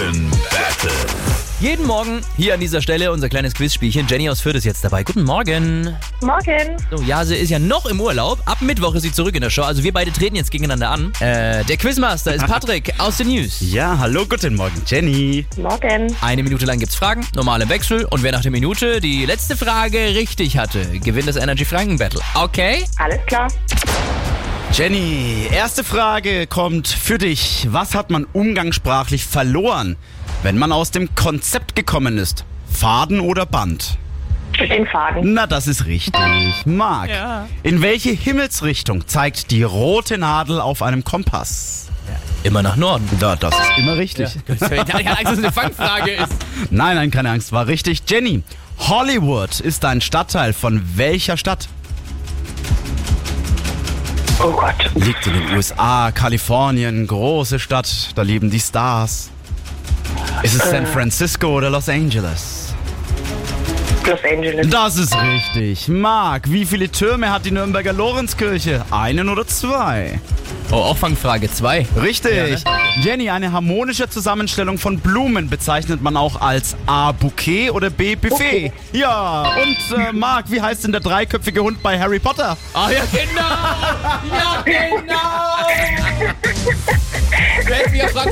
Franken Battle. Jeden Morgen hier an dieser Stelle unser kleines Quizspielchen. Jenny aus Fürth ist jetzt dabei. Guten Morgen. Morgen. So, Jase ist ja noch im Urlaub. Ab Mittwoch ist sie zurück in der Show. Also wir beide treten jetzt gegeneinander an. Äh, der Quizmaster ist Patrick aus den News. Ja, hallo, guten Morgen, Jenny. Morgen. Eine Minute lang gibt's Fragen, normale Wechsel. Und wer nach der Minute die letzte Frage richtig hatte, gewinnt das Energy Franken Battle. Okay? Alles klar. Jenny, erste Frage kommt für dich. Was hat man umgangssprachlich verloren, wenn man aus dem Konzept gekommen ist? Faden oder Band? Den Faden. Na, das ist richtig. Marc, Ja. in welche Himmelsrichtung zeigt die rote Nadel auf einem Kompass? Immer nach Norden. Da, das ist immer richtig. Ich hatte Angst, dass es eine Fangfrage ist. Nein, nein, keine Angst, war richtig. Jenny, Hollywood ist ein Stadtteil von welcher Stadt? Oh Gott. Liegt in den USA, Kalifornien, große Stadt, da leben die Stars. Ist es San Francisco oder Los Angeles? Los Angeles. Das ist richtig. Marc, wie viele Türme hat die Nürnberger Lorenzkirche? Einen oder zwei? Oh, auch Fangfrage 2. Richtig. Jenny, eine harmonische Zusammenstellung von Blumen bezeichnet man auch als A. Bouquet oder B. Buffet. Bouquet. Ja, und äh, Marc, wie heißt denn der dreiköpfige Hund bei Harry Potter? Ah ja, genau! Ja, genau!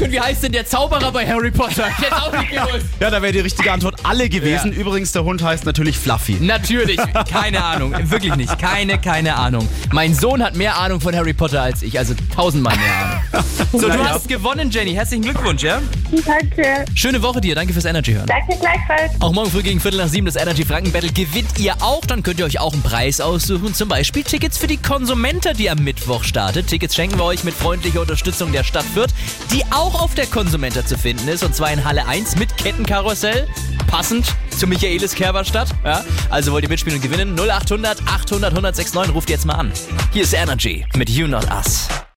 Können, wie heißt denn der Zauberer bei Harry Potter? Ich hätte auch nicht gewusst. Ja, da wäre die richtige Antwort alle gewesen. Ja. Übrigens, der Hund heißt natürlich Fluffy. Natürlich, keine Ahnung. Wirklich nicht. Keine, keine Ahnung. Mein Sohn hat mehr Ahnung von Harry Potter als ich, also tausendmal mehr Ahnung. So, du hast gewonnen, Jenny. Herzlichen Glückwunsch, ja? Danke. Schöne Woche dir. Danke fürs Energy hören. Danke gleichfalls. Auch morgen früh gegen Viertel nach sieben das Energy Franken Battle gewinnt ihr auch. Dann könnt ihr euch auch einen Preis aussuchen. Zum Beispiel Tickets für die Konsumenter, die am Mittwoch startet. Tickets schenken wir euch mit freundlicher Unterstützung der Stadt Fürth, die auch auf der Konsumenter zu finden ist. Und zwar in Halle 1 mit Kettenkarussell. Passend zur Michaelis Kerberstadt. Ja? Also wollt ihr mitspielen und gewinnen? 0800 800 1069. Ruft jetzt mal an. Hier ist Energy mit You Not Us.